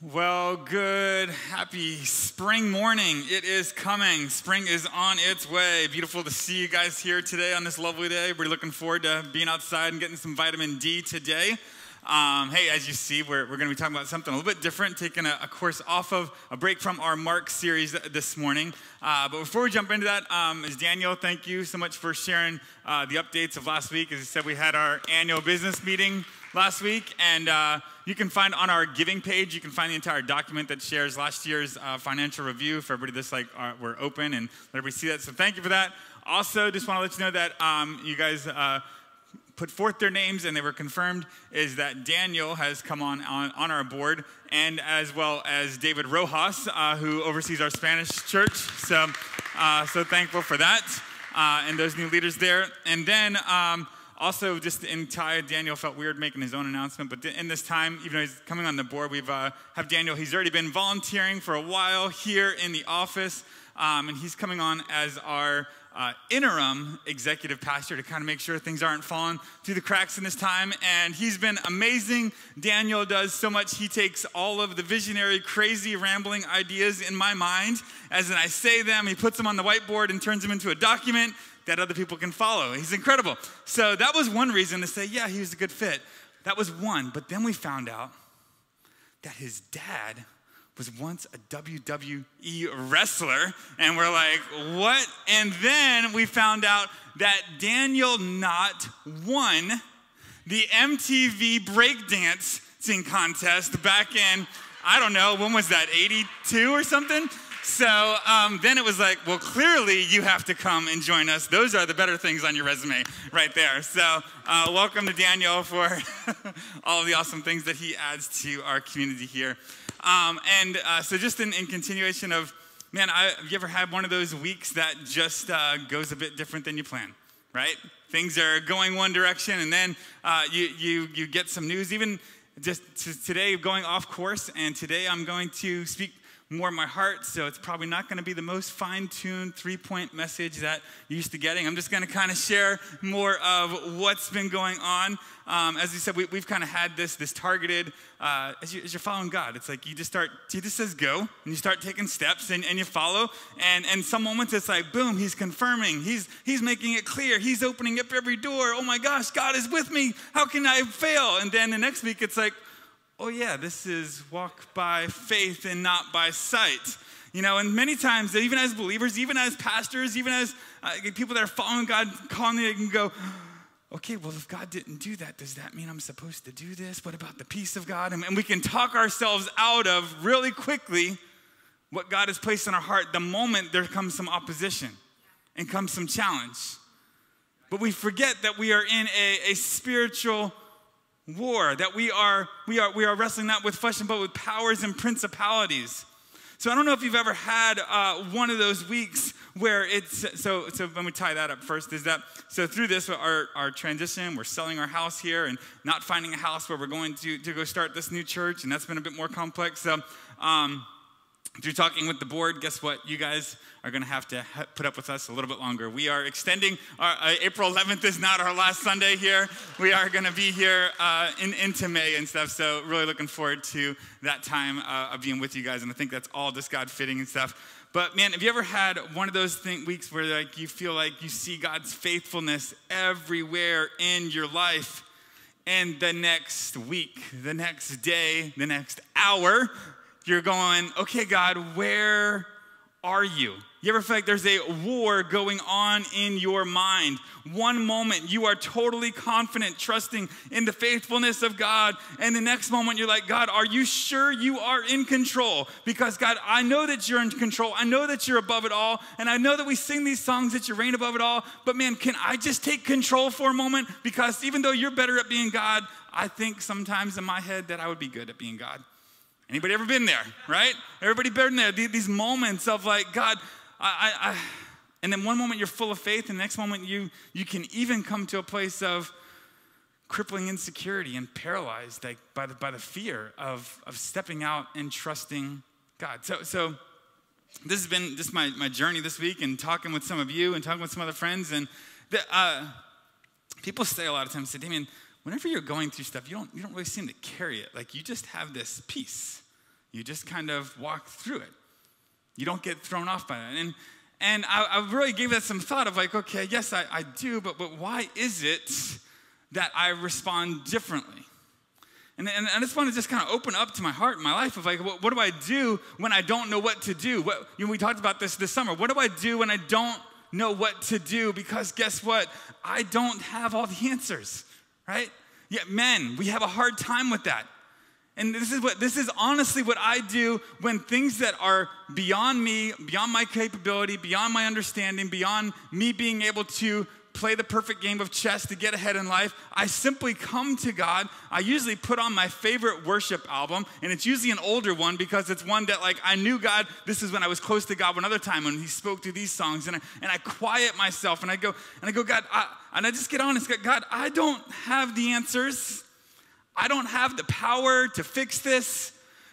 Well, good, happy spring morning. It is coming. Spring is on its way. Beautiful to see you guys here today on this lovely day. We're looking forward to being outside and getting some vitamin D today. Um, hey, as you see, we're, we're going to be talking about something a little bit different, taking a, a, course off of a break from our Mark series this morning. Uh, but before we jump into that, um, as Daniel, thank you so much for sharing uh, the updates of last week. As I said, we had our annual business meeting last week, and uh, you can find on our giving page, you can find the entire document that shares last year's uh, financial review for everybody that's like, uh, we're open and let everybody see that. So thank you for that. Also, just want to let you know that um, you guys uh, put forth their names and they were confirmed is that Daniel has come on, on, on our board and as well as David Rojas, uh, who oversees our Spanish church. So, uh, so thankful for that uh, and those new leaders there. And then, um, also, just in Ty, Daniel felt weird making his own announcement, but in this time, even though he's coming on the board, we've uh, have Daniel. He's already been volunteering for a while here in the office, um, and he's coming on as our uh, interim executive pastor to kind of make sure things aren't falling through the cracks in this time. And he's been amazing. Daniel does so much. He takes all of the visionary, crazy, rambling ideas in my mind. As I say them, he puts them on the whiteboard and turns them into a document that other people can follow. He's incredible. So that was one reason to say, yeah, he was a good fit. That was one. But then we found out that his dad was once a WWE wrestler. And we're like, what? And then we found out that Daniel Knott won the MTV breakdancing contest back in, I don't know, when was that, 82 or something? So um, then it was like, well, clearly you have to come and join us. Those are the better things on your resume right there. So uh, welcome to Daniel for all the awesome things that he adds to our community here. Um, and uh, so just in, in, continuation of, man, I, have you ever had one of those weeks that just uh, goes a bit different than you plan, right? Things are going one direction and then uh, you, you, you get some news, even just today going off course. And today I'm going to speak more my heart, so it's probably not going to be the most fine tuned three point message that you're used to getting. I'm just going to kind of share more of what's been going on. Um, as you said, we, have kind of had this, this targeted, uh, as, you, are following God, it's like you just start, Jesus says go, and you start taking steps and, and you follow. And, and some moments it's like, boom, he's confirming, he's, he's making it clear, he's opening up every door. Oh my gosh, God is with me. How can I fail? And then the next week it's like, oh, yeah, this is walk by faith and not by sight. You know, and many times, even as believers, even as pastors, even as uh, people that are following God, calling it, can go, okay, well, if God didn't do that, does that mean I'm supposed to do this? What about the peace of God? And, and we can talk ourselves out of really quickly what God has placed in our heart the moment there comes some opposition and comes some challenge. But we forget that we are in a, a spiritual war, that we are, we are, we are wrestling not with flesh and blood, with powers and principalities. So I don't know if you've ever had uh, one of those weeks where it's so so let me tie that up first is that so through this our, our transition we're selling our house here and not finding a house where we're going to, to go start this new church and that's been a bit more complex so um, through talking with the board guess what you guys are going to have to put up with us a little bit longer. We are extending, our, uh, April 11th is not our last Sunday here. We are going to be here uh, in, into May and stuff. So, really looking forward to that time uh, of being with you guys. And I think that's all just God fitting and stuff. But man, have you ever had one of those weeks where like you feel like you see God's faithfulness everywhere in your life? And the next week, the next day, the next hour, you're going, okay, God, where are you? You ever feel like there's a war going on in your mind? One moment you are totally confident, trusting in the faithfulness of God, and the next moment you're like, God, are you sure you are in control? Because, God, I know that you're in control. I know that you're above it all, and I know that we sing these songs that you reign above it all, but man, can I just take control for a moment? Because even though you're better at being God, I think sometimes in my head that I would be good at being God. Anybody ever been there, right? Everybody been there. These moments of like, God, I, I, and then one moment you're full of faith, and the next moment you, you can even come to a place of crippling insecurity and paralyzed like, by, the, by the fear of, of stepping out and trusting God. So, so this has been just my, my journey this week and talking with some of you and talking with some other friends. And the, uh, people say a lot of times, say, Damien, whenever you're going through stuff, you don't, you don't really seem to carry it. Like you just have this peace You just kind of walk through it. You don't get thrown off by that. And, and I, I really gave that some thought of like, okay, yes, I, I do, but, but why is it that I respond differently? And, and I just want to just kind of open up to my heart and my life of like, what, what do I do when I don't know what to do? What, you know, we talked about this this summer. What do I do when I don't know what to do? Because guess what? I don't have all the answers, right? Yet, men, we have a hard time with that. And this is what this is honestly what I do when things that are beyond me, beyond my capability, beyond my understanding, beyond me being able to play the perfect game of chess to get ahead in life. I simply come to God. I usually put on my favorite worship album, and it's usually an older one because it's one that, like, I knew God. This is when I was close to God one other time when He spoke through these songs, and I, and I quiet myself and I go, and I go, God, I, and I just get honest, God, I don't have the answers. I don't have the power to fix this.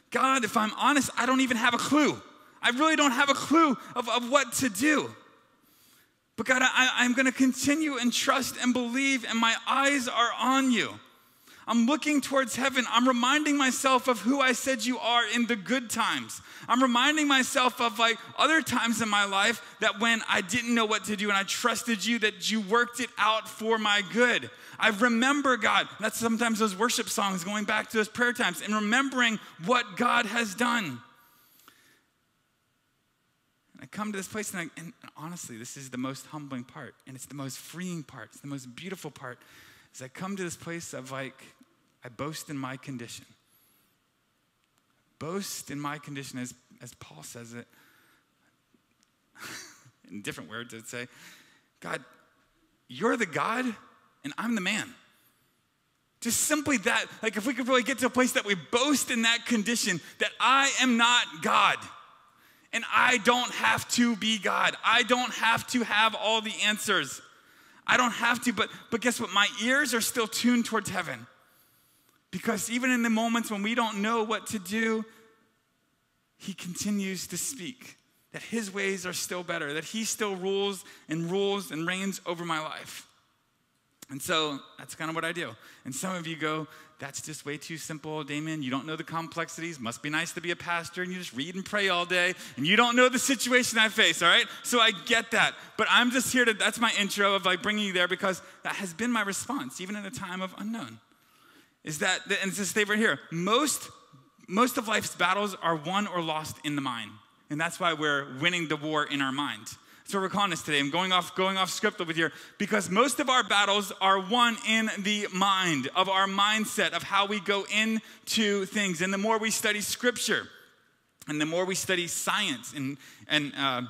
God, if I'm honest, I don't even have a clue. I really don't have a clue of, of what to do. But God, I, am going to continue and trust and believe, and my eyes are on you. I'm looking towards heaven. I'm reminding myself of who I said you are in the good times. I'm reminding myself of like other times in my life that when I didn't know what to do and I trusted you, that you worked it out for my good. I remember God. That's sometimes those worship songs going back to those prayer times and remembering what God has done. I come to this place, and, I, and honestly, this is the most humbling part, and it's the most freeing part, it's the most beautiful part. Is I come to this place of like, I boast in my condition. Boast in my condition, as, as Paul says it, in different words, I'd say, God, you're the God, and I'm the man. Just simply that, like if we could really get to a place that we boast in that condition, that I am not God. And I don't have to be God. I don't have to have all the answers. I don't have to, but, but guess what? My ears are still tuned towards heaven. Because even in the moments when we don't know what to do, He continues to speak. That His ways are still better, that He still rules and rules and reigns over my life. And so that's kind of what I do. And some of you go, that's just way too simple, Damien. You don't know the complexities. Must be nice to be a pastor and you just read and pray all day and you don't know the situation I face, all right? So I get that. But I'm just here to, that's my intro of like bringing you there because that has been my response, even in a time of unknown. Is that, and it's stay right here. Most, most of life's battles are won or lost in the mind. And that's why we're winning the war in our mind. So we're calling this today. I'm going off, going off script over here because most of our battles are won in the mind, of our mindset, of how we go into things. And the more we study scripture, and the more we study science and, and uh,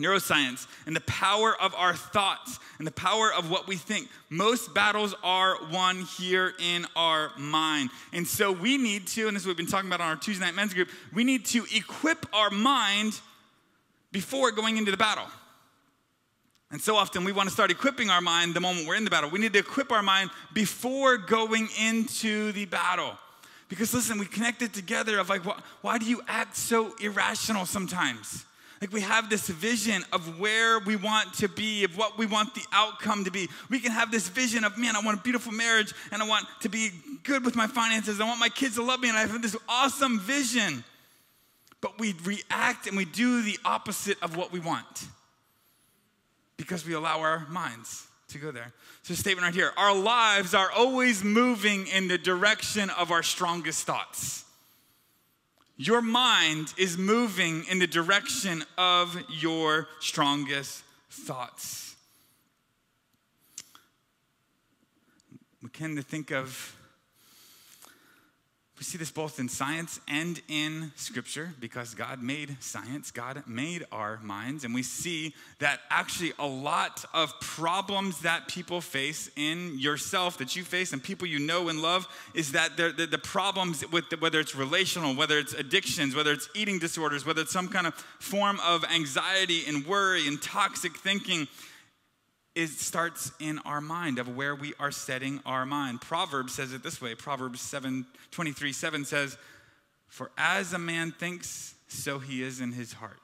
neuroscience, and the power of our thoughts, and the power of what we think, most battles are won here in our mind. And so we need to, and this is what we've been talking about on our Tuesday night men's group, we need to equip our mind before going into the battle. And so often we want to start equipping our mind the moment we're in the battle. We need to equip our mind before going into the battle. Because listen, we connect it together of like, why do you act so irrational sometimes? Like we have this vision of where we want to be, of what we want the outcome to be. We can have this vision of, man, I want a beautiful marriage and I want to be good with my finances. I want my kids to love me and I have this awesome vision but we react and we do the opposite of what we want because we allow our minds to go there. So, statement right here our lives are always moving in the direction of our strongest thoughts. Your mind is moving in the direction of your strongest thoughts. We tend to think of we see this both in science and in scripture. Because God made science, God made our minds, and we see that actually a lot of problems that people face in yourself, that you face, and people you know and love, is that the, the problems with the, whether it's relational, whether it's addictions, whether it's eating disorders, whether it's some kind of form of anxiety and worry and toxic thinking it starts in our mind of where we are setting our mind. Proverbs says it this way Proverbs 7 23 7 says, For as a man thinks, so he is in his heart.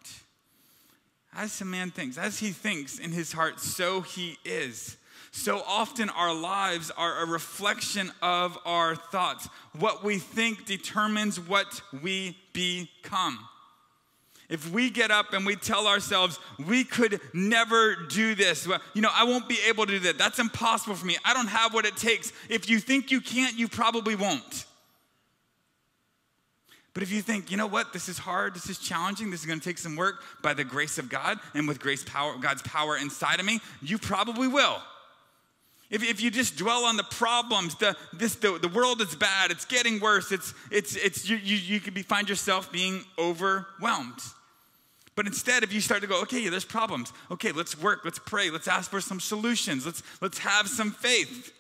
As a man thinks, as he thinks in his heart, so he is. So often our lives are a reflection of our thoughts. What we think determines what we become. If we get up and we tell ourselves, we could never do this, you know, I won't be able to do that. That's impossible for me. I don't have what it takes. If you think you can't, you probably won't. But if you think, you know what, this is hard, this is challenging, this is gonna take some work by the grace of God and with grace power, God's power inside of me, you probably will. If, if you just dwell on the problems, the, this, the, the world is bad, it's getting worse, it's, it's, it's, you, you, you could be, find yourself being overwhelmed. But instead, if you start to go, okay, yeah, there's problems. Okay, let's work, let's pray, let's ask for some solutions, let's, let's have some faith.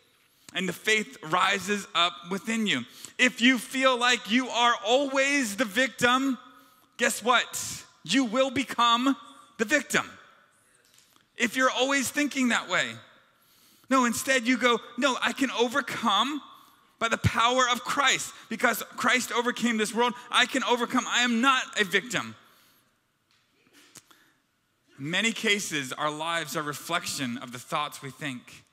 And the faith rises up within you. If you feel like you are always the victim, guess what? You will become the victim. If you're always thinking that way. No, instead you go, no, I can overcome by the power of Christ. Because Christ overcame this world, I can overcome. I am not a victim. Many cases, our lives are reflection of the thoughts we think.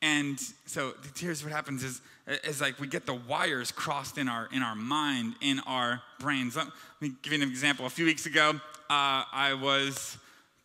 And so here's what happens is, is like we get the wires crossed in our in our mind, in our brains. Let me give you an example. A few weeks ago, uh, I was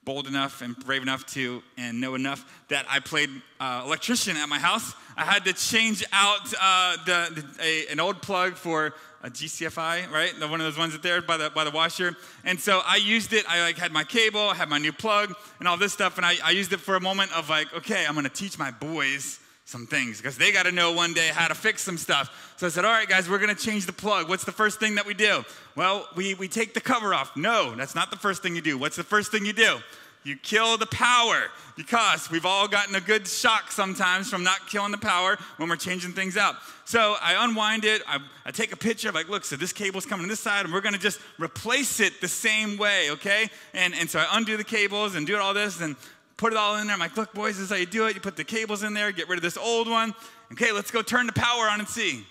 bold enough and brave enough to and know enough that I played uh, electrician at my house. I had to change out uh, the, the a, an old plug for a GCFI, right? One of those ones that there by the by the washer. And so I used it. I like had my cable, I had my new plug, and all this stuff. And I, I used it for a moment of like, okay, I'm gonna teach my boys some things because they got to know one day how to fix some stuff. So I said, all right, guys, we're going to change the plug. What's the first thing that we do? Well, we, we take the cover off. No, that's not the first thing you do. What's the first thing you do? You kill the power because we've all gotten a good shock sometimes from not killing the power when we're changing things out. So I unwind it. I, I take a picture of like, look, so this cable's coming to this side, and we're going to just replace it the same way, okay? And, and so I undo the cables and do all this and put it all in there. I'm like, look, boys, this is how you do it. You put the cables in there, get rid of this old one. Okay, let's go turn the power on and see.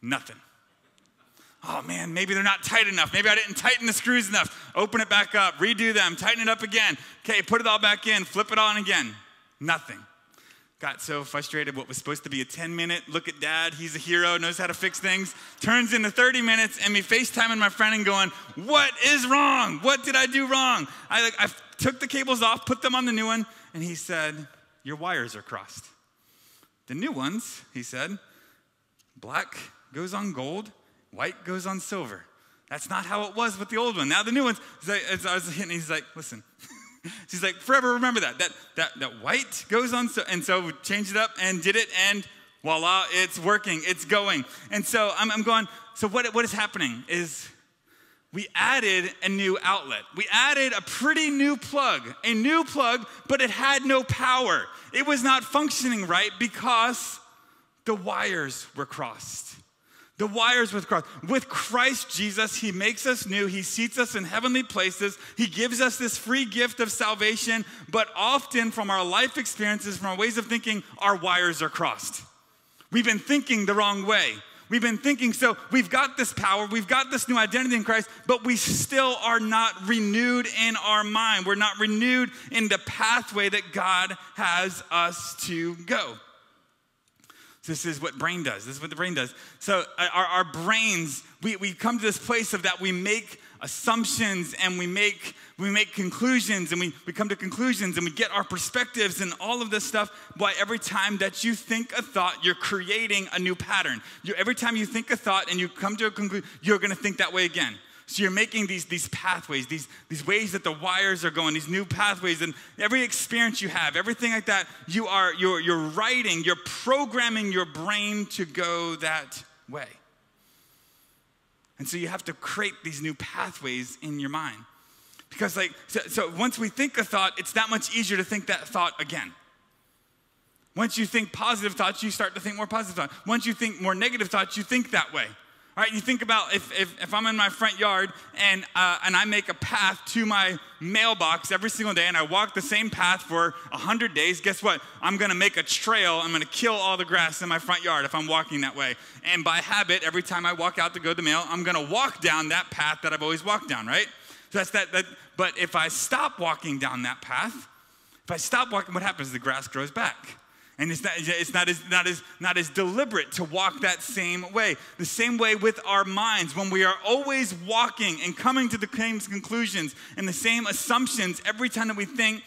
Nothing oh man, maybe they're not tight enough. Maybe I didn't tighten the screws enough. Open it back up, redo them, tighten it up again. Okay, put it all back in, flip it on again. Nothing. Got so frustrated. What was supposed to be a 10 minute look at dad, he's a hero, knows how to fix things, turns into 30 minutes and me FaceTiming my friend and going, What is wrong? What did I do wrong? I, like, I took the cables off, put them on the new one, and he said, Your wires are crossed. The new ones, he said, black goes on gold, White goes on silver. That's not how it was with the old one. Now the new one's, as I was hitting, he's like, listen. He's like, forever remember that. That, that. that white goes on, so, and so we changed it up and did it, and voila, it's working, it's going. And so I'm, I'm going, so what, what is happening is we added a new outlet. We added a pretty new plug, a new plug, but it had no power. It was not functioning right because the wires were crossed. The wires with Christ. With Christ Jesus, He makes us new. He seats us in heavenly places. He gives us this free gift of salvation. But often, from our life experiences, from our ways of thinking, our wires are crossed. We've been thinking the wrong way. We've been thinking, so we've got this power, we've got this new identity in Christ, but we still are not renewed in our mind. We're not renewed in the pathway that God has us to go. This is what brain does. This is what the brain does. So uh, our, our brains, we, we come to this place of that we make assumptions and we make we make conclusions and we, we come to conclusions and we get our perspectives and all of this stuff why every time that you think a thought you're creating a new pattern you, every time you think a thought and you come to a conclusion you're going to think that way again so you're making these, these pathways, these, these ways that the wires are going, these new pathways, and every experience you have, everything like that, you are you're, you're writing, you're programming your brain to go that way. And so you have to create these new pathways in your mind. Because, like, so, so once we think a thought, it's that much easier to think that thought again. Once you think positive thoughts, you start to think more positive thoughts. Once you think more negative thoughts, you think that way. All right, you think about if, if, if I'm in my front yard and, uh, and I make a path to my mailbox every single day and I walk the same path for 100 days, guess what? I'm gonna make a trail. I'm gonna kill all the grass in my front yard if I'm walking that way. And by habit, every time I walk out to go to the mail, I'm gonna walk down that path that I've always walked down, right? So that's that, that. But if I stop walking down that path, If I stop walking, what happens? The grass grows back. And it's not, it's not, as, not, as, not as deliberate to walk that same way. The same way with our minds, when we are always walking and coming to the same conclusions and the same assumptions every time that we think,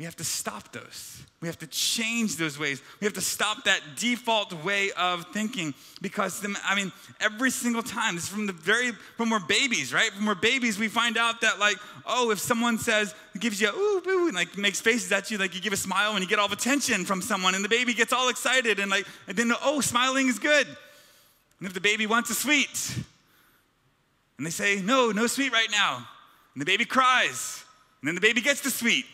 we have to stop those. We have to change those ways. We have to stop that default way of thinking because, I mean, every single time, this is from the very, from we're babies, right? From we're babies, we find out that, like, oh, if someone says, gives you a ooh, ooh, and like makes faces at you, like you give a smile and you get all the attention from someone, and the baby gets all excited, and like, and then, oh, smiling is good. And if the baby wants a sweet, and they say, no, no sweet right now, and the baby cries, and then the baby gets the sweet,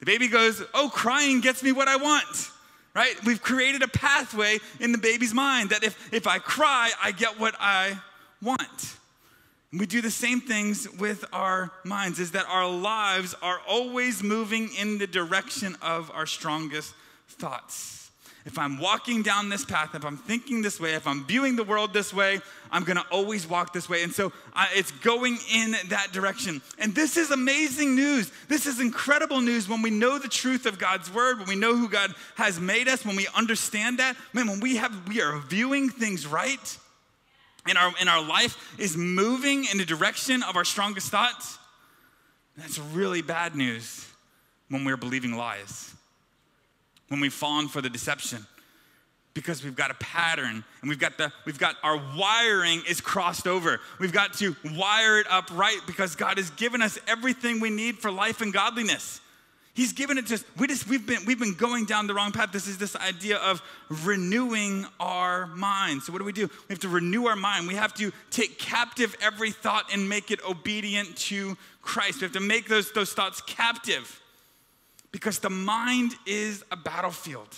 the baby goes, Oh, crying gets me what I want, right? We've created a pathway in the baby's mind that if, if I cry, I get what I want. And we do the same things with our minds, is that our lives are always moving in the direction of our strongest thoughts if I'm walking down this path, if I'm thinking this way, if I'm viewing the world this way, I'm gonna always walk this way. And so I, it's going in that direction. And this is amazing news. This is incredible news when we know the truth of God's word, when we know who God has made us, when we understand that. Man, when we have we are viewing things right, and our, and our life is moving in the direction of our strongest thoughts, that's really bad news when we're believing lies when we've fallen for the deception. Because we've got a pattern and we've got the we've got our wiring is crossed over. We've got to wire it up right because god has given us everything we need for life and godliness. He's given it to us. We just we've been we've been going down the wrong path. This is this idea of renewing our mind. So what do we do? We have to renew our mind. We have to take captive every thought and make it obedient to christ. We have to make those those thoughts captive because the mind is a battlefield.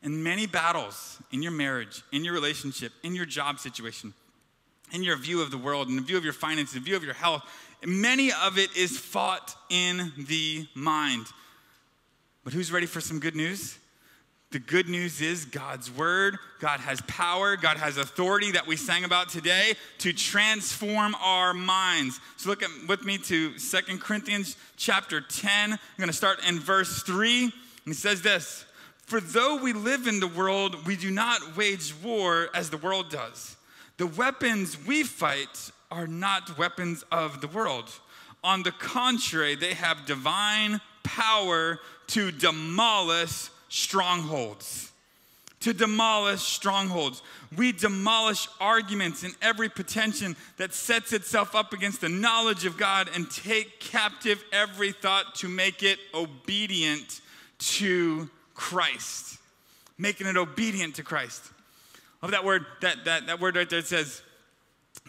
And many battles in your marriage, in your relationship, in your job situation, in your view of the world, in the view of your finances, in the view of your health, many of it is fought in the mind. But who's ready for some good news? The good news is God's word, God has power, God has authority that we sang about today to transform our minds. So look at, with me to Second Corinthians chapter 10. I'm going to start in verse 3. And he says this For though we live in the world, we do not wage war as the world does. The weapons we fight are not weapons of the world. On the contrary, they have divine power to demolish strongholds. To demolish strongholds. We demolish arguments and every pretension that sets itself up against the knowledge of God and take captive every thought to make it obedient to Christ. Making it obedient to Christ. Love that word, that, that, that word right there says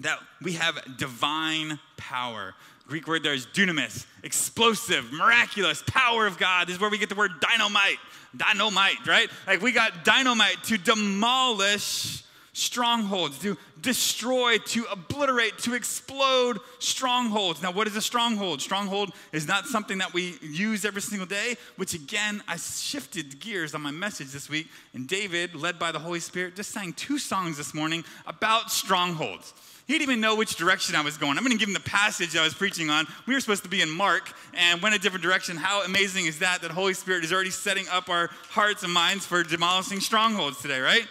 that we have divine power. Greek word there is dunamis, explosive, miraculous, power of God. This is where we get the word dynamite dynamite, right? Like we got dynamite to demolish strongholds, to destroy, to obliterate, to explode strongholds. Now, what is a stronghold? Stronghold is not something that we use every single day, which again, I shifted gears on my message this week, and David, led by the Holy Spirit, just sang two songs this morning about strongholds. He didn't even know which direction I was going. I'm going to give him the passage I was preaching on. We were supposed to be in Mark and went a different direction. How amazing is that? That Holy Spirit is already setting up our hearts and minds for demolishing strongholds today, right?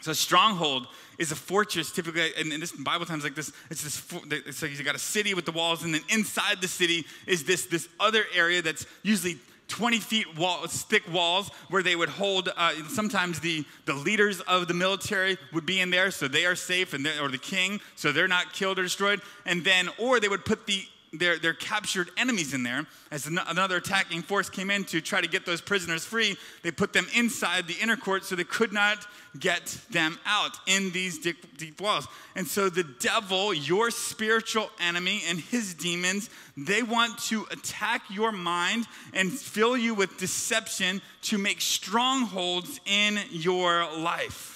So, stronghold is a fortress typically in, in this bible times like this it's this it's like you got a city with the walls and then inside the city is this this other area that's usually 20 feet wall, thick walls where they would hold uh, sometimes the, the leaders of the military would be in there so they are safe and or the king so they're not killed or destroyed. And then or they would put the their, their captured enemies in there as another attacking force came in to try to get those prisoners free they put them inside the inner court so they could not get them out in these deep, deep walls. And so the devil, your spiritual enemy, and his demons, they want to attack your mind and fill you with deception to make strongholds in your life.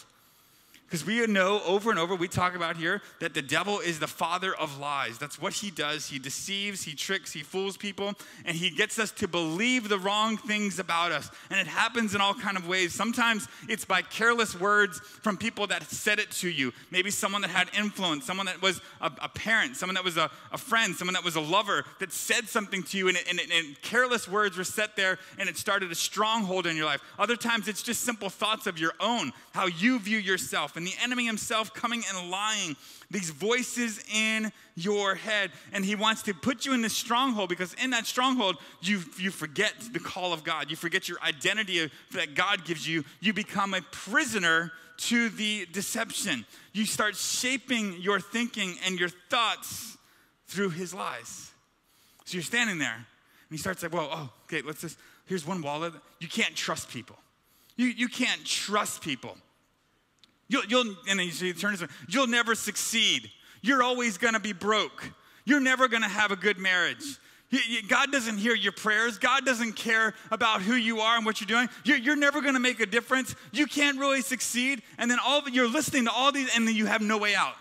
Because we know over and over, we talk about here, that the devil is the father of lies. That's what he does. He deceives, he tricks, he fools people, and he gets us to believe the wrong things about us. And it happens in all kind of ways. Sometimes it's by careless words from people that said it to you. Maybe someone that had influence, someone that was a, a parent, someone that was a, a, friend, someone that was a lover that said something to you, and, and, and careless words were set there, and it started a stronghold in your life. Other times it's just simple thoughts of your own, how you view yourself and the enemy himself coming and lying, these voices in your head. And he wants to put you in this stronghold because in that stronghold, you, you forget the call of God. You forget your identity that God gives you. You become a prisoner to the deception. You start shaping your thinking and your thoughts through his lies. So you're standing there and he starts like, well, oh, okay, let's just, here's one wallet. You can't trust people. You, you can't trust people. You'll, you'll and you turn this, you'll never succeed. You're always gonna be broke. You're never gonna have a good marriage. God doesn't hear your prayers. God doesn't care about who you are and what you're doing. You're, you're never going to make a difference. You can't really succeed. And then all of, you're listening to all these, and then you have no way out.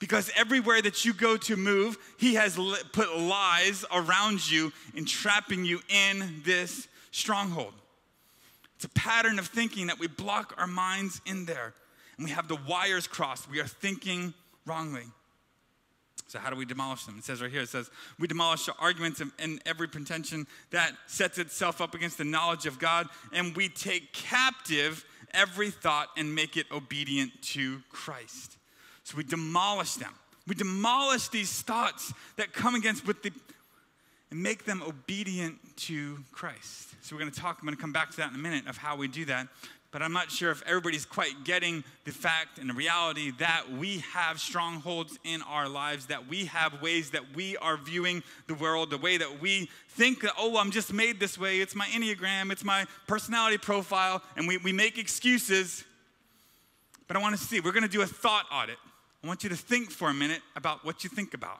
Because everywhere that you go to move, He has put lies around you, entrapping you in this stronghold. It's a pattern of thinking that we block our minds in there and we have the wires crossed. We are thinking wrongly. So, how do we demolish them? It says right here, it says, We demolish the arguments and every pretension that sets itself up against the knowledge of God, and we take captive every thought and make it obedient to Christ. So, we demolish them. We demolish these thoughts that come against with the and make them obedient to Christ. So we're going to talk, I'm going to come back to that in a minute of how we do that but I'm not sure if everybody's quite getting the fact and the reality that we have strongholds in our lives, that we have ways that we are viewing the world, the way that we think that, oh, I'm just made this way, it's my Enneagram, it's my personality profile, and we, we make excuses. But I want to see, we're going to do a thought audit. I want you to think for a minute about what you think about.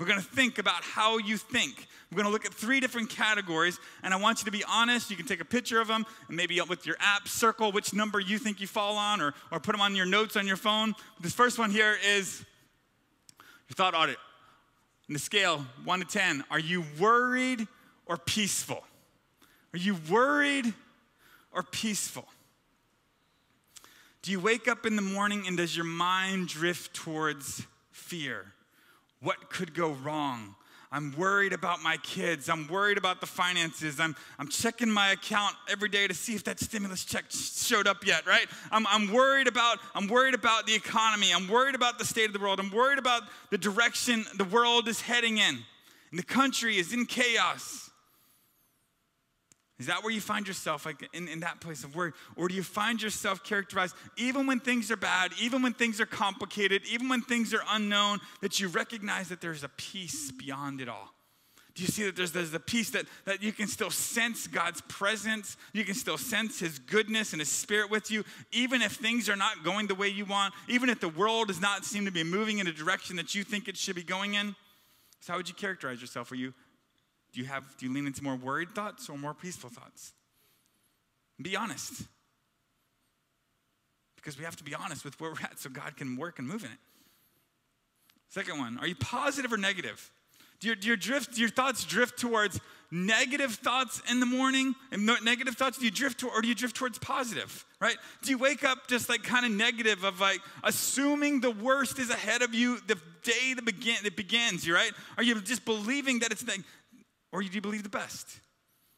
We're going to think about how you think. We're going to look at three different categories, and I want you to be honest. You can take a picture of them, and maybe with your app, circle which number you think you fall on, or, or put them on your notes on your phone. This first one here is your thought audit. In the scale, 1 to 10, are you worried or peaceful? Are you worried or peaceful? Do you wake up in the morning and does your mind drift towards fear? What could go wrong? I'm worried about my kids. I'm worried about the finances. I'm, I'm checking my account every day to see if that stimulus check showed up yet, right? I'm, I'm, worried about, I'm worried about the economy. I'm worried about the state of the world. I'm worried about the direction the world is heading in. And the country is in chaos. Is that where you find yourself, like in, in that place of worry? Or do you find yourself characterized, even when things are bad, even when things are complicated, even when things are unknown, that you recognize that there's a peace beyond it all? Do you see that there's, there's a peace that, that you can still sense God's presence? You can still sense His goodness and His Spirit with you, even if things are not going the way you want, even if the world does not seem to be moving in a direction that you think it should be going in? So, how would you characterize yourself? Are you do you have do you lean into more worried thoughts or more peaceful thoughts? Be honest. Because we have to be honest with where we're at so God can work and move in it. Second one, are you positive or negative? Do your, do your drift, do your thoughts drift towards negative thoughts in the morning and negative thoughts? Do you drift to, or do you drift towards positive? Right? Do you wake up just like kind of negative of like assuming the worst is ahead of you the day that begin that begins? You right? Are you just believing that it's like or do you believe the best?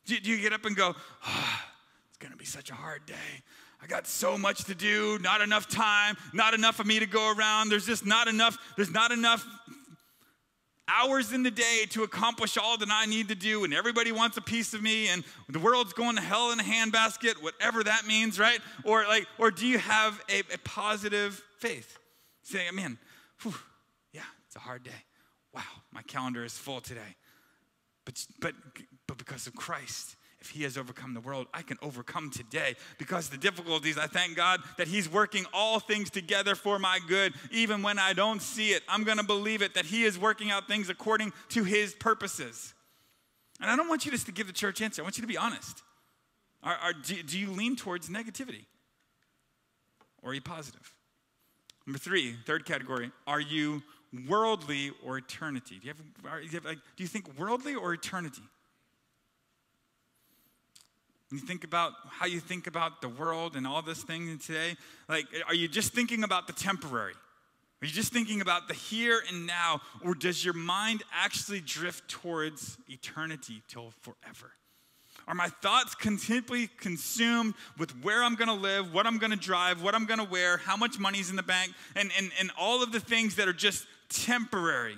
Do you, get up and go, oh, it's gonna be such a hard day. I got so much to do, not enough time, not enough of me to go around. There's just not enough, there's not enough hours in the day to accomplish all that I need to do, and everybody wants a piece of me, and the world's going to hell in a handbasket, whatever that means, right? Or like, or do you have a, a positive faith? Saying, man, whew, yeah, it's a hard day. Wow, my calendar is full today. But, but, but because of Christ, if he has overcome the world, I can overcome today. Because the difficulties, I thank God that he's working all things together for my good, even when I don't see it. I'm going to believe it that he is working out things according to his purposes. And I don't want you just to give the church answer, I want you to be honest. Are, are, do, do you lean towards negativity? Or are you positive? Number three, third category, are you worldly or eternity? Do you have, do you, have, like, do you think worldly or eternity? you think about how you think about the world and all this thing today, like, are you just thinking about the temporary? Are you just thinking about the here and now, or does your mind actually drift towards eternity till forever? Are my thoughts continually consumed with where I'm gonna live, what I'm gonna drive, what I'm gonna wear, how much money's in the bank, and, and, and all of the things that are just temporary?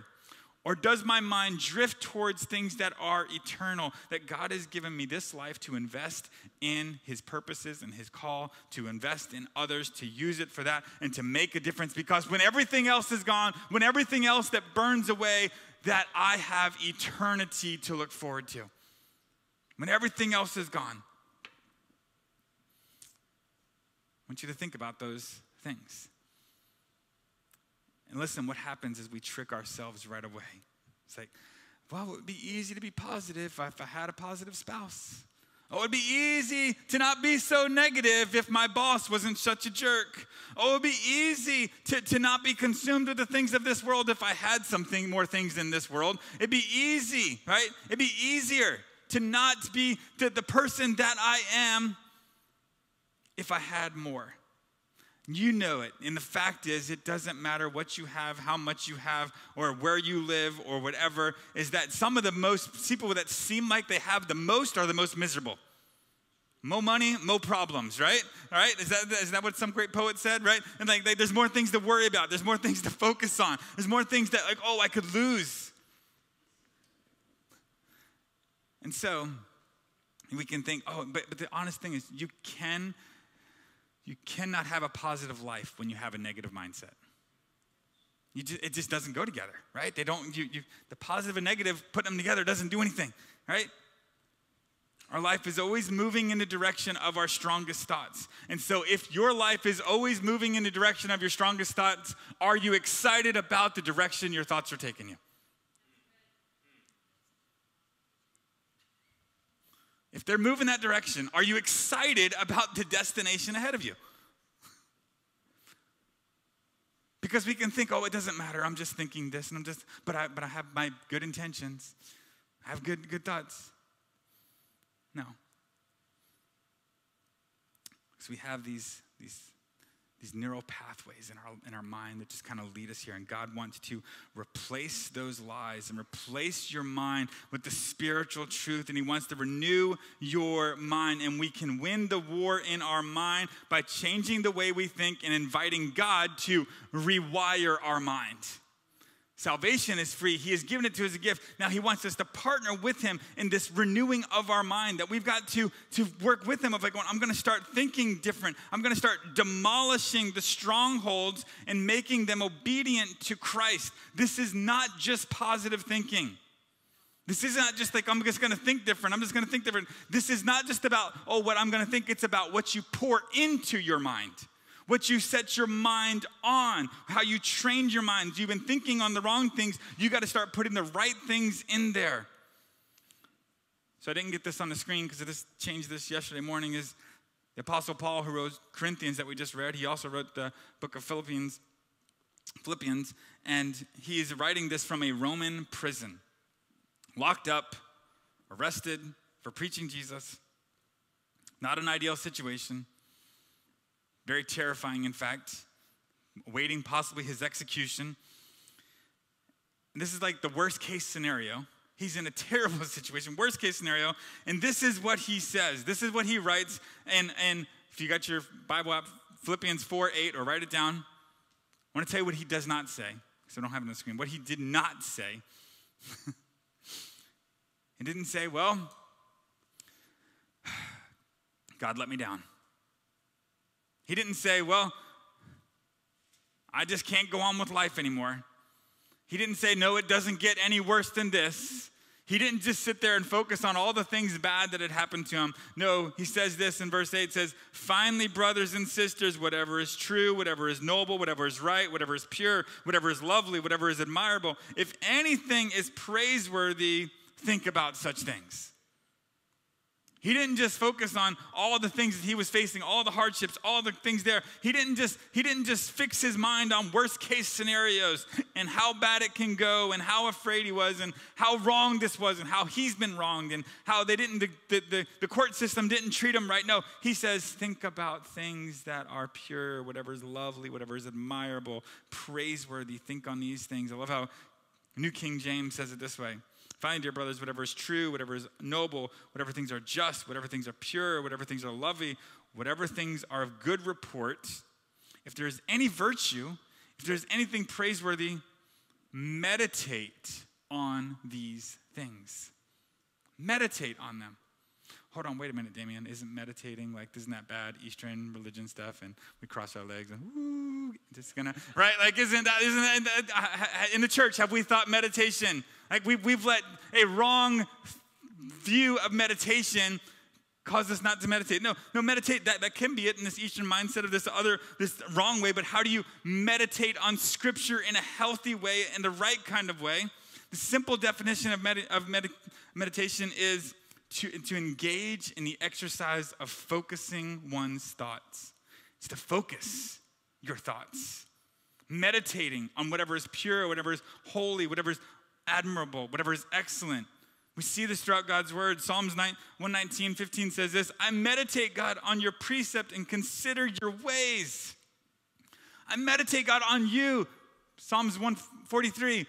Or does my mind drift towards things that are eternal? That God has given me this life to invest in His purposes and His call, to invest in others, to use it for that, and to make a difference. Because when everything else is gone, when everything else that burns away, that I have eternity to look forward to. When everything else is gone. I want you to think about those things. And listen, what happens is we trick ourselves right away. It's like, well, it would be easy to be positive if I had a positive spouse. Oh, it'd be easy to not be so negative if my boss wasn't such a jerk. Oh, it'd be easy to, to not be consumed with the things of this world if I had something more things in this world. It'd be easy, right? It'd be easier to not be the, the person that I am if I had more. You know it. And the fact is, it doesn't matter what you have, how much you have, or where you live, or whatever, is that some of the most people that seem like they have the most are the most miserable. More money, more problems, right? All right? Is that, is that what some great poet said, right? And like, like, there's more things to worry about, there's more things to focus on, there's more things that, like, oh, I could lose. And so, we can think, oh, but, but the honest thing is, you can you cannot have a positive life when you have a negative mindset. Just, it just doesn't go together, right? They don't, you, you, the positive and negative, putting them together doesn't do anything, right? Our life is always moving in the direction of our strongest thoughts. And so, if your life is always moving in the direction of your strongest thoughts, are you excited about the direction your thoughts are taking you? If they're moving that direction, are you excited about the destination ahead of you? Because we can think, oh, it doesn't matter. I'm just thinking this, and I'm just, but I, but I have my good intentions. I have good, good thoughts. No. Because we have these, these these neural pathways in our, in our mind that just kind of lead us here. And God wants to replace those lies and replace your mind with the spiritual truth. And He wants to renew your mind. And we can win the war in our mind by changing the way we think and inviting God to rewire our mind. Salvation is free. He has given it to us as a gift. Now he wants us to partner with him in this renewing of our mind that we've got to, to work with him of like, going, I'm going to start thinking different. I'm going to start demolishing the strongholds and making them obedient to Christ. This is not just positive thinking. This is not just like I'm just going to think different. I'm just going to think different. This is not just about, oh, what I'm going to think. It's about what you pour into your mind what you set your mind on, how you trained your mind. You've been thinking on the wrong things. You got to start putting the right things in there. So I didn't get this on the screen because I just changed this yesterday morning. Is the Apostle Paul who wrote Corinthians that we just read? He also wrote the book of Philippians, Philippians, and he is writing this from a Roman prison, locked up, arrested for preaching Jesus. Not an ideal situation. Very terrifying, in fact, awaiting possibly his execution. And this is like the worst case scenario. He's in a terrible situation, worst case scenario. And this is what he says. This is what he writes. And, and if you got your Bible app, Philippians 4 8, or write it down. I want to tell you what he does not say, because I don't have it on the screen. What he did not say. he didn't say, well, God let me down. He didn't say, Well, I just can't go on with life anymore. He didn't say, No, it doesn't get any worse than this. He didn't just sit there and focus on all the things bad that had happened to him. No, he says this in verse 8 says, Finally, brothers and sisters, whatever is true, whatever is noble, whatever is right, whatever is pure, whatever is lovely, whatever is admirable, if anything is praiseworthy, think about such things. He didn't just focus on all the things that he was facing, all the hardships, all the things there. He didn't just he didn't just fix his mind on worst case scenarios and how bad it can go and how afraid he was and how wrong this was and how he's been wronged and how they didn't the, the, the, the court system didn't treat him right. No, he says think about things that are pure, whatever is lovely, whatever is admirable, praiseworthy. Think on these things. I love how New King James says it this way. Find, dear brothers, whatever is true, whatever is noble, whatever things are just, whatever things are pure, whatever things are lovely, whatever things are of good report, if there's any virtue, if there's anything praiseworthy, meditate on these things. Meditate on them hold on, wait a minute, Damien, isn't meditating like, isn't that bad Eastern religion stuff? And we cross our legs and, woo, just gonna, right? Like, isn't that, isn't that, in the church, have we thought meditation, like we, we've let a wrong view of meditation cause us not to meditate. No, no, meditate, that, that can be it in this Eastern mindset of this other, this wrong way, but how do you meditate on scripture in a healthy way, in the right kind of way? The simple definition of, med- of med- meditation is to, to engage in the exercise of focusing one's thoughts. It's to focus your thoughts, meditating on whatever is pure, whatever is holy, whatever is admirable, whatever is excellent. We see this throughout God's word. Psalms 9, 119, 15 says this I meditate, God, on your precept and consider your ways. I meditate, God, on you. Psalms 143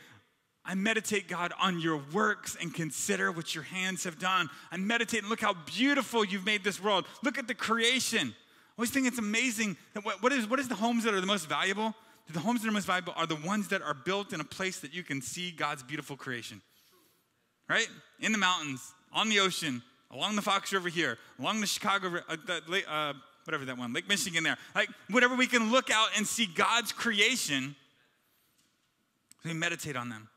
I meditate, God, on your works and consider what your hands have done. I meditate and look how beautiful you've made this world. Look at the creation. I always think it's amazing that what, what, is, what is the homes that are the most valuable? The homes that are most valuable are the ones that are built in a place that you can see God's beautiful creation. Right? In the mountains, on the ocean, along the Fox River here, along the Chicago, uh, the, uh, whatever that one, Lake Michigan there. Like, whatever we can look out and see God's creation, we meditate on them.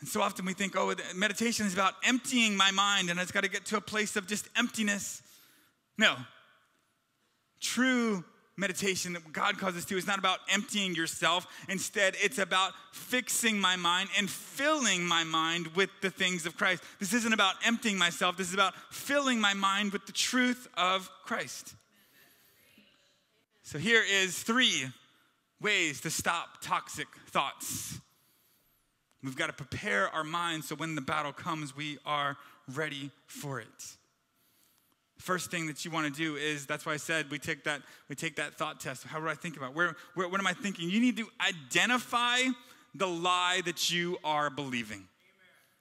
And so often we think, oh, meditation is about emptying my mind and it's got to get to a place of just emptiness. No. True meditation that God calls us to is not about emptying yourself. Instead, it's about fixing my mind and filling my mind with the things of Christ. This isn't about emptying myself, this is about filling my mind with the truth of Christ. So here is three ways to stop toxic thoughts. We've got to prepare our minds so when the battle comes, we are ready for it. First thing that you want to do is that's why I said we take that we take that thought test. How do I think about where, where what am I thinking? You need to identify the lie that you are believing.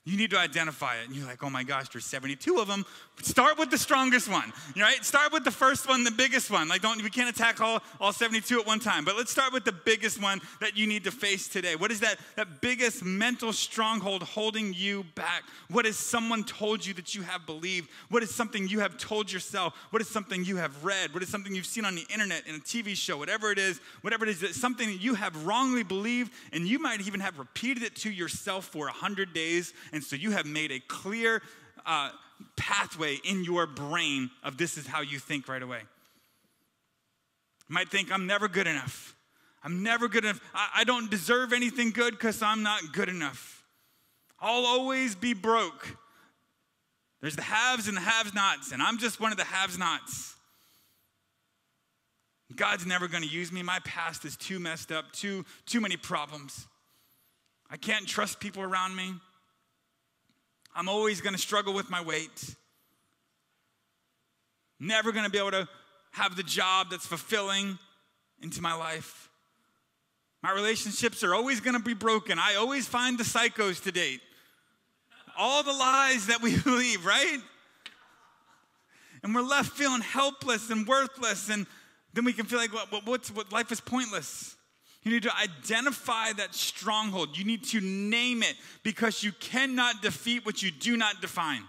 You need to identify it. And you're like, oh my gosh, there's 72 of them. Start with the strongest one, right? Start with the first one, the biggest one. Like, don't we can't attack all, all 72 at one time. But let's start with the biggest one that you need to face today. What is that, that biggest mental stronghold holding you back? What has someone told you that you have believed? What is something you have told yourself? What is something you have read? What is something you've seen on the internet, in a TV show, whatever it is, whatever it is, that something that you have wrongly believed, and you might even have repeated it to yourself for a hundred days and so you have made a clear uh, pathway in your brain of this is how you think right away. You might think, I'm never good enough. I'm never good enough. I, I don't deserve anything good because I'm not good enough. I'll always be broke. There's the haves and the have nots, and I'm just one of the have nots. God's never going to use me. My past is too messed up, too, too many problems. I can't trust people around me. I'm always going to struggle with my weight. Never going to be able to have the job that's fulfilling into my life. My relationships are always going to be broken. I always find the psychos to date. All the lies that we believe, right? And we're left feeling helpless and worthless, and then we can feel like what, what, what life is pointless. You need to identify that stronghold. You need to name it because you cannot defeat what you do not define.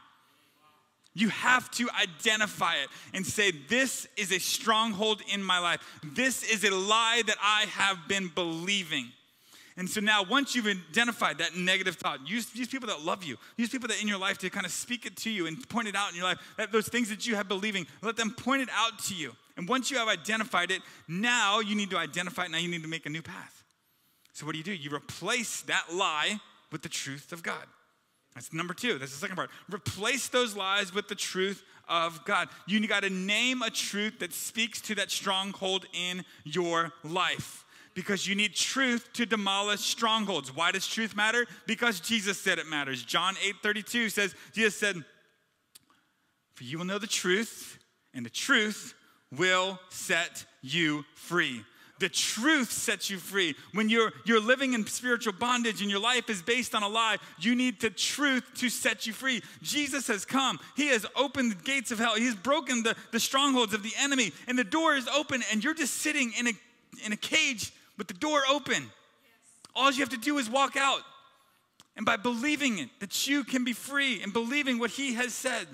You have to identify it and say, This is a stronghold in my life. This is a lie that I have been believing. And so now, once you've identified that negative thought, use, use people that love you, use people that in your life to kind of speak it to you and point it out in your life. That those things that you have believing, let them point it out to you. And once you have identified it, now you need to identify it. Now you need to make a new path. So what do you do? You replace that lie with the truth of God. That's number two. That's the second part. Replace those lies with the truth of God. You got to name a truth that speaks to that stronghold in your life because you need truth to demolish strongholds. Why does truth matter? Because Jesus said it matters. John 8 32 says, Jesus said, For you will know the truth, and the truth will set you free. The truth sets you free. When you're, you're living in spiritual bondage and your life is based on a lie, you need the truth to set you free. Jesus has come. He has opened the gates of hell. He's broken the, the strongholds of the enemy, and the door is open, and you're just sitting in a, in a cage with the door open. All you have to do is walk out. And by believing it, that you can be free and believing what He has said.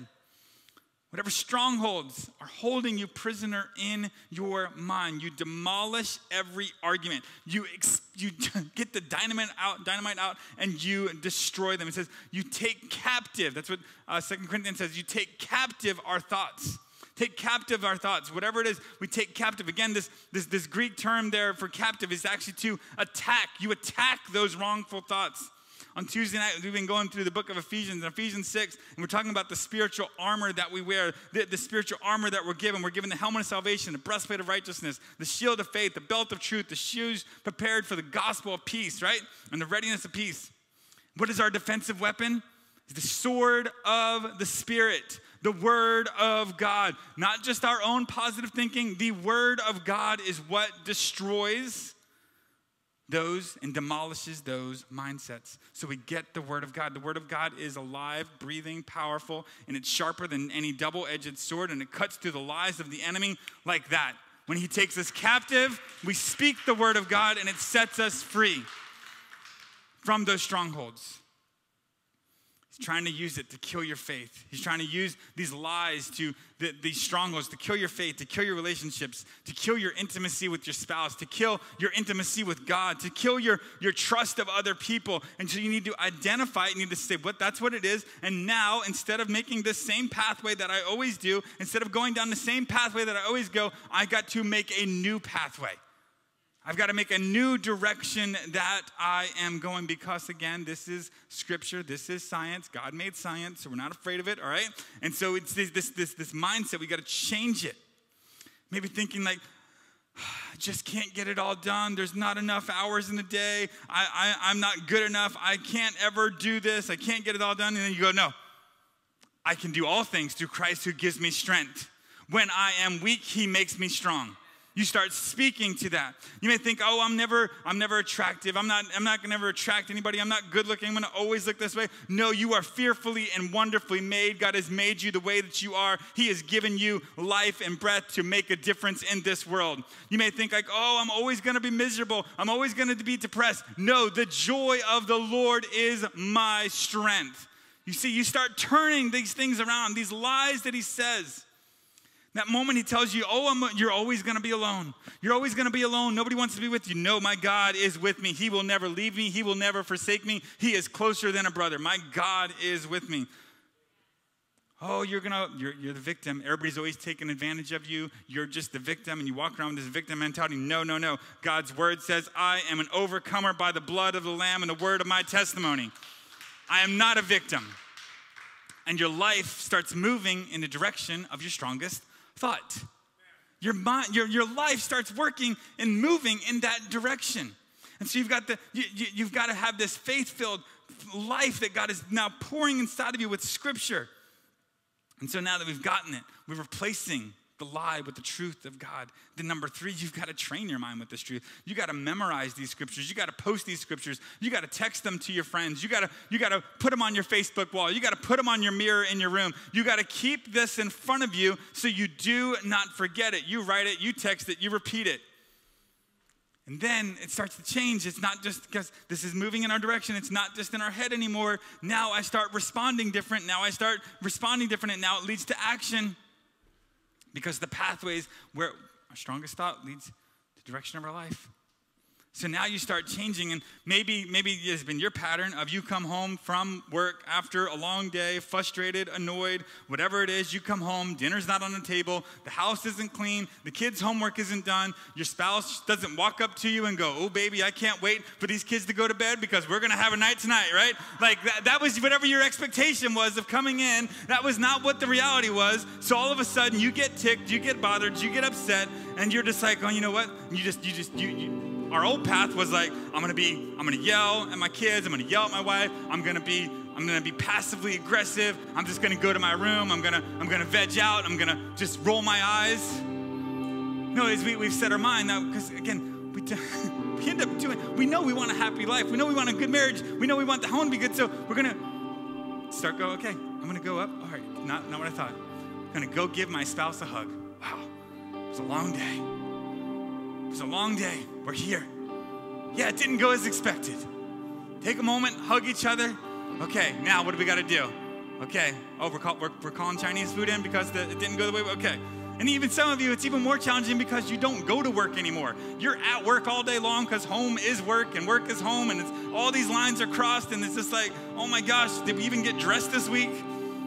Whatever strongholds are holding you prisoner in your mind, you demolish every argument. You, ex- you get the dynamite out, dynamite out and you destroy them. It says you take captive. That's what uh, Second Corinthians says. You take captive our thoughts. Take captive our thoughts. Whatever it is, we take captive. Again, this, this, this Greek term there for captive is actually to attack. You attack those wrongful thoughts. On Tuesday night, we've been going through the book of Ephesians, Ephesians 6, and we're talking about the spiritual armor that we wear, the, the spiritual armor that we're given. We're given the helmet of salvation, the breastplate of righteousness, the shield of faith, the belt of truth, the shoes prepared for the gospel of peace, right? And the readiness of peace. What is our defensive weapon? The sword of the Spirit, the Word of God. Not just our own positive thinking, the Word of God is what destroys those and demolishes those mindsets. So we get the Word of God. The Word of God is alive, breathing, powerful, and it's sharper than any double edged sword, and it cuts through the lies of the enemy like that. When he takes us captive, we speak the Word of God, and it sets us free from those strongholds. He's trying to use it to kill your faith. He's trying to use these lies to the, these strongholds to kill your faith, to kill your relationships, to kill your intimacy with your spouse, to kill your intimacy with God, to kill your, your trust of other people. And so you need to identify it. You need to say, what that's what it is. And now, instead of making the same pathway that I always do, instead of going down the same pathway that I always go, I got to make a new pathway. I've got to make a new direction that I am going because, again, this is scripture, this is science. God made science, so we're not afraid of it, all right? And so it's this, this, this, this mindset, we got to change it. Maybe thinking like, I just can't get it all done. There's not enough hours in the day. I, I, I'm not good enough. I can't ever do this. I can't get it all done. And then you go, no, I can do all things through Christ who gives me strength. When I am weak, he makes me strong. You start speaking to that. You may think, "Oh, I'm never I'm never attractive. I'm not I'm not to ever attract anybody. I'm not good looking. I'm to always look this way." No, you are fearfully and wonderfully made. God has made you the way that you are. He has given you life and breath to make a difference in this world. You may think like, "Oh, I'm always to be miserable. I'm always to be depressed." No, the joy of the Lord is my strength. You see, you start turning these things around, these lies that he says. That moment he tells you, Oh, I'm, you're always going to be alone. You're always going to be alone. Nobody wants to be with you. No, my God is with me. He will never leave me. He will never forsake me. He is closer than a brother. My God is with me. Oh, you're gonna, you're, you're the victim. Everybody's always taking advantage of you. You're just the victim, and you walk around with this victim mentality. No, no, no. God's word says, I am an overcomer by the blood of the Lamb and the word of my testimony. I am not a victim. And your life starts moving in the direction of your strongest thought. Your mind, your, your life starts working and moving in that direction. And so you've got, the, you, you, you've got to have this faith filled life that God is now pouring inside of you with scripture. And so now that we've gotten it, we're replacing the lie with the truth of God. Then number three, you've got to train your mind with this truth. You got to memorize these scriptures. You got to post these scriptures. You got to text them to your friends. You got to you got to put them on your Facebook wall. You got to put them on your mirror in your room. You got to keep this in front of you so you do not forget it. You write it, you text it, you repeat it. And then it starts to change. It's not just because this is moving in our direction. It's not just in our head anymore. Now I start responding different. Now I start responding different. And now it leads to action. Because the pathways where our strongest thought leads to the direction of our life. So now you start changing, and maybe maybe it's been your pattern of you come home from work after a long day, frustrated, annoyed, whatever it is. You come home, dinner's not on the table, the house isn't clean, the kids' homework isn't done. Your spouse doesn't walk up to you and go, "Oh, baby, I can't wait for these kids to go to bed because we're gonna have a night tonight," right? Like that, that was whatever your expectation was of coming in. That was not what the reality was. So all of a sudden, you get ticked, you get bothered, you get upset, and you're just like, "Oh, you know what?" You just you just you. you our old path was like, I'm gonna be, I'm gonna yell at my kids, I'm gonna yell at my wife, I'm gonna be, I'm gonna be passively aggressive, I'm just gonna go to my room, I'm gonna, I'm gonna veg out, I'm gonna just roll my eyes. No, as we, we've set our mind now, because again, we, do, we end up doing, we know we want a happy life, we know we want a good marriage, we know we want the home to be good, so we're gonna start go, okay, I'm gonna go up, all right, not, not what I thought. I'm gonna go give my spouse a hug. Wow, it was a long day. It was a long day. We're here. Yeah, it didn't go as expected. Take a moment, hug each other. Okay, now what do we got to do? Okay, oh, we're, call, we're, we're, calling Chinese food in because the, it didn't go the way. Okay, and even some of you, it's even more challenging because you don't go to work anymore. You're at work all day long because home is work and work is home, and it's, all these lines are crossed, and it's just like, oh my gosh, did we even get dressed this week?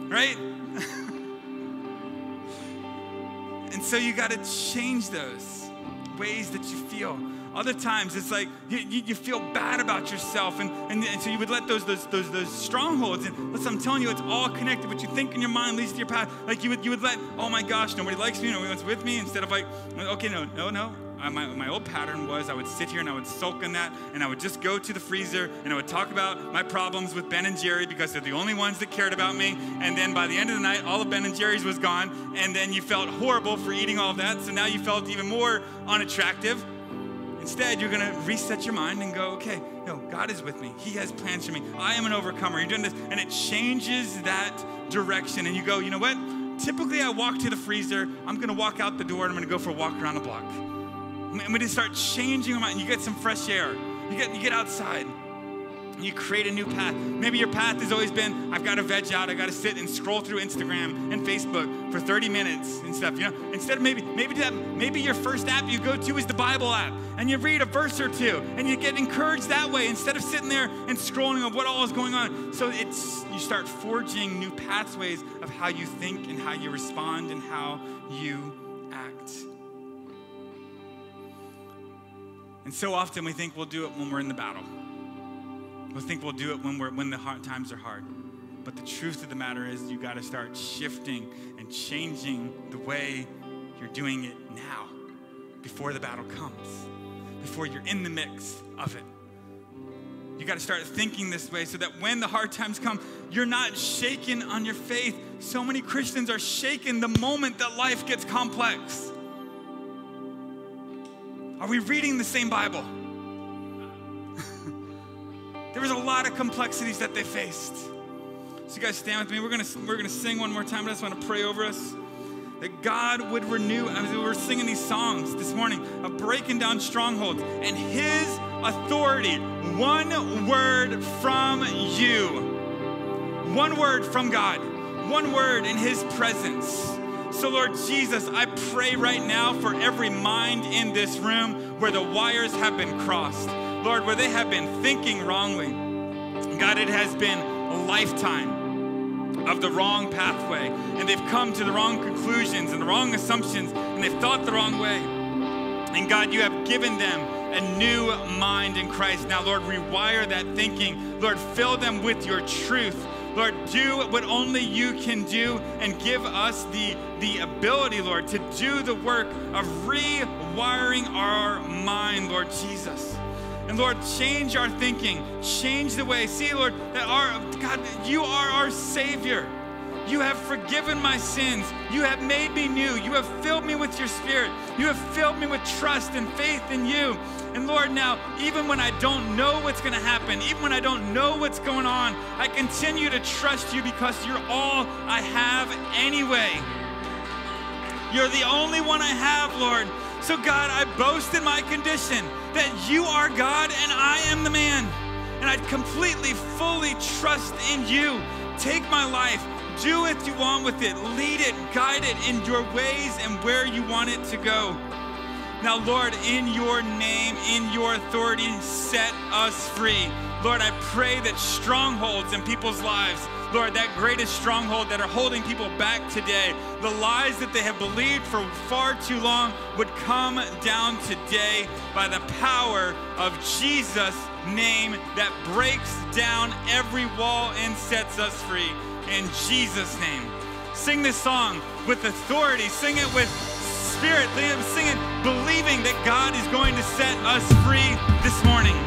Right? and so you got to change those ways that you feel. Other times it's like you, you, feel bad about yourself, and, and, and, so you would let those, those, those, those strongholds, and listen, I'm telling you, it's all connected. What you think in your mind leads to your path. Like you would, you would let, oh my gosh, nobody likes me, nobody wants with me, instead of like, okay, no, no, no, my, my old pattern was I would sit here and I would sulk in that, and I would just go to the freezer and I would talk about my problems with Ben and Jerry because they're the only ones that cared about me. And then by the end of the night, all of Ben and Jerry's was gone, and then you felt horrible for eating all that. So now you felt even more unattractive. Instead, you're going to reset your mind and go, okay, no, God is with me. He has plans for me. I am an overcomer. You're doing this. And it changes that direction. And you go, you know what? Typically, I walk to the freezer. I'm going to walk out the door and I'm going to go for a walk around the block. And we just start changing your mind. You get some fresh air. You get, you get outside you create a new path. Maybe your path has always been, I've got to veg out, I've got to sit and scroll through Instagram and Facebook for 30 minutes and stuff. You know, instead of maybe, maybe that, maybe your first app you go to is the Bible app, and you read a verse or two, and you get encouraged that way instead of sitting there and scrolling of what all is going on. So it's you start forging new pathways of how you think and how you respond and how you act. And so often we think we'll do it when we're in the battle. We think we'll do it when, we're, when the hard times are hard. But the truth of the matter is, you got to start shifting and changing the way you're doing it now before the battle comes, before you're in the mix of it. You got to start thinking this way so that when the hard times come, you're not shaken on your faith. So many Christians are shaken the moment that life gets complex. Are we reading the same Bible? There was a lot of complexities that they faced. So you guys stand with me. We're gonna we're gonna sing one more time. I just want to pray over us that God would renew. As we were singing these songs this morning of breaking down strongholds and His authority. One word from you. One word from God. One word in His presence. So, Lord Jesus, I pray right now for every mind in this room where the wires have been crossed Lord, where they have been thinking wrongly. God, it has been a lifetime of the wrong pathway, and they've come to the wrong conclusions and the wrong assumptions, and they've thought the wrong way. And God, you have given them a new mind in Christ. Now, Lord, rewire that thinking. Lord, fill them with your truth. Lord, do what only you can do and give us the, the ability, Lord, to do the work of rewiring our mind, Lord Jesus. And Lord, change our thinking, change the way. See, Lord, that our God, you are our Savior. You have forgiven my sins. You have made me new. You have filled me with your spirit. You have filled me with trust and faith in you. And Lord, now, even when I don't know what's going to happen, even when I don't know what's going on, I continue to trust you because you're all I have anyway. You're the only one I have, Lord. So, God, I boast in my condition that you are God and I am the man. And I completely, fully trust in you. Take my life, do what you want with it, lead it, guide it in your ways and where you want it to go. Now, Lord, in your name, in your authority, set us free. Lord, I pray that strongholds in people's lives, Lord, that greatest stronghold that are holding people back today, the lies that they have believed for far too long would come down today by the power of Jesus' name that breaks down every wall and sets us free. In Jesus' name. Sing this song with authority, sing it with spirit, sing it believing that God is going to set us free this morning.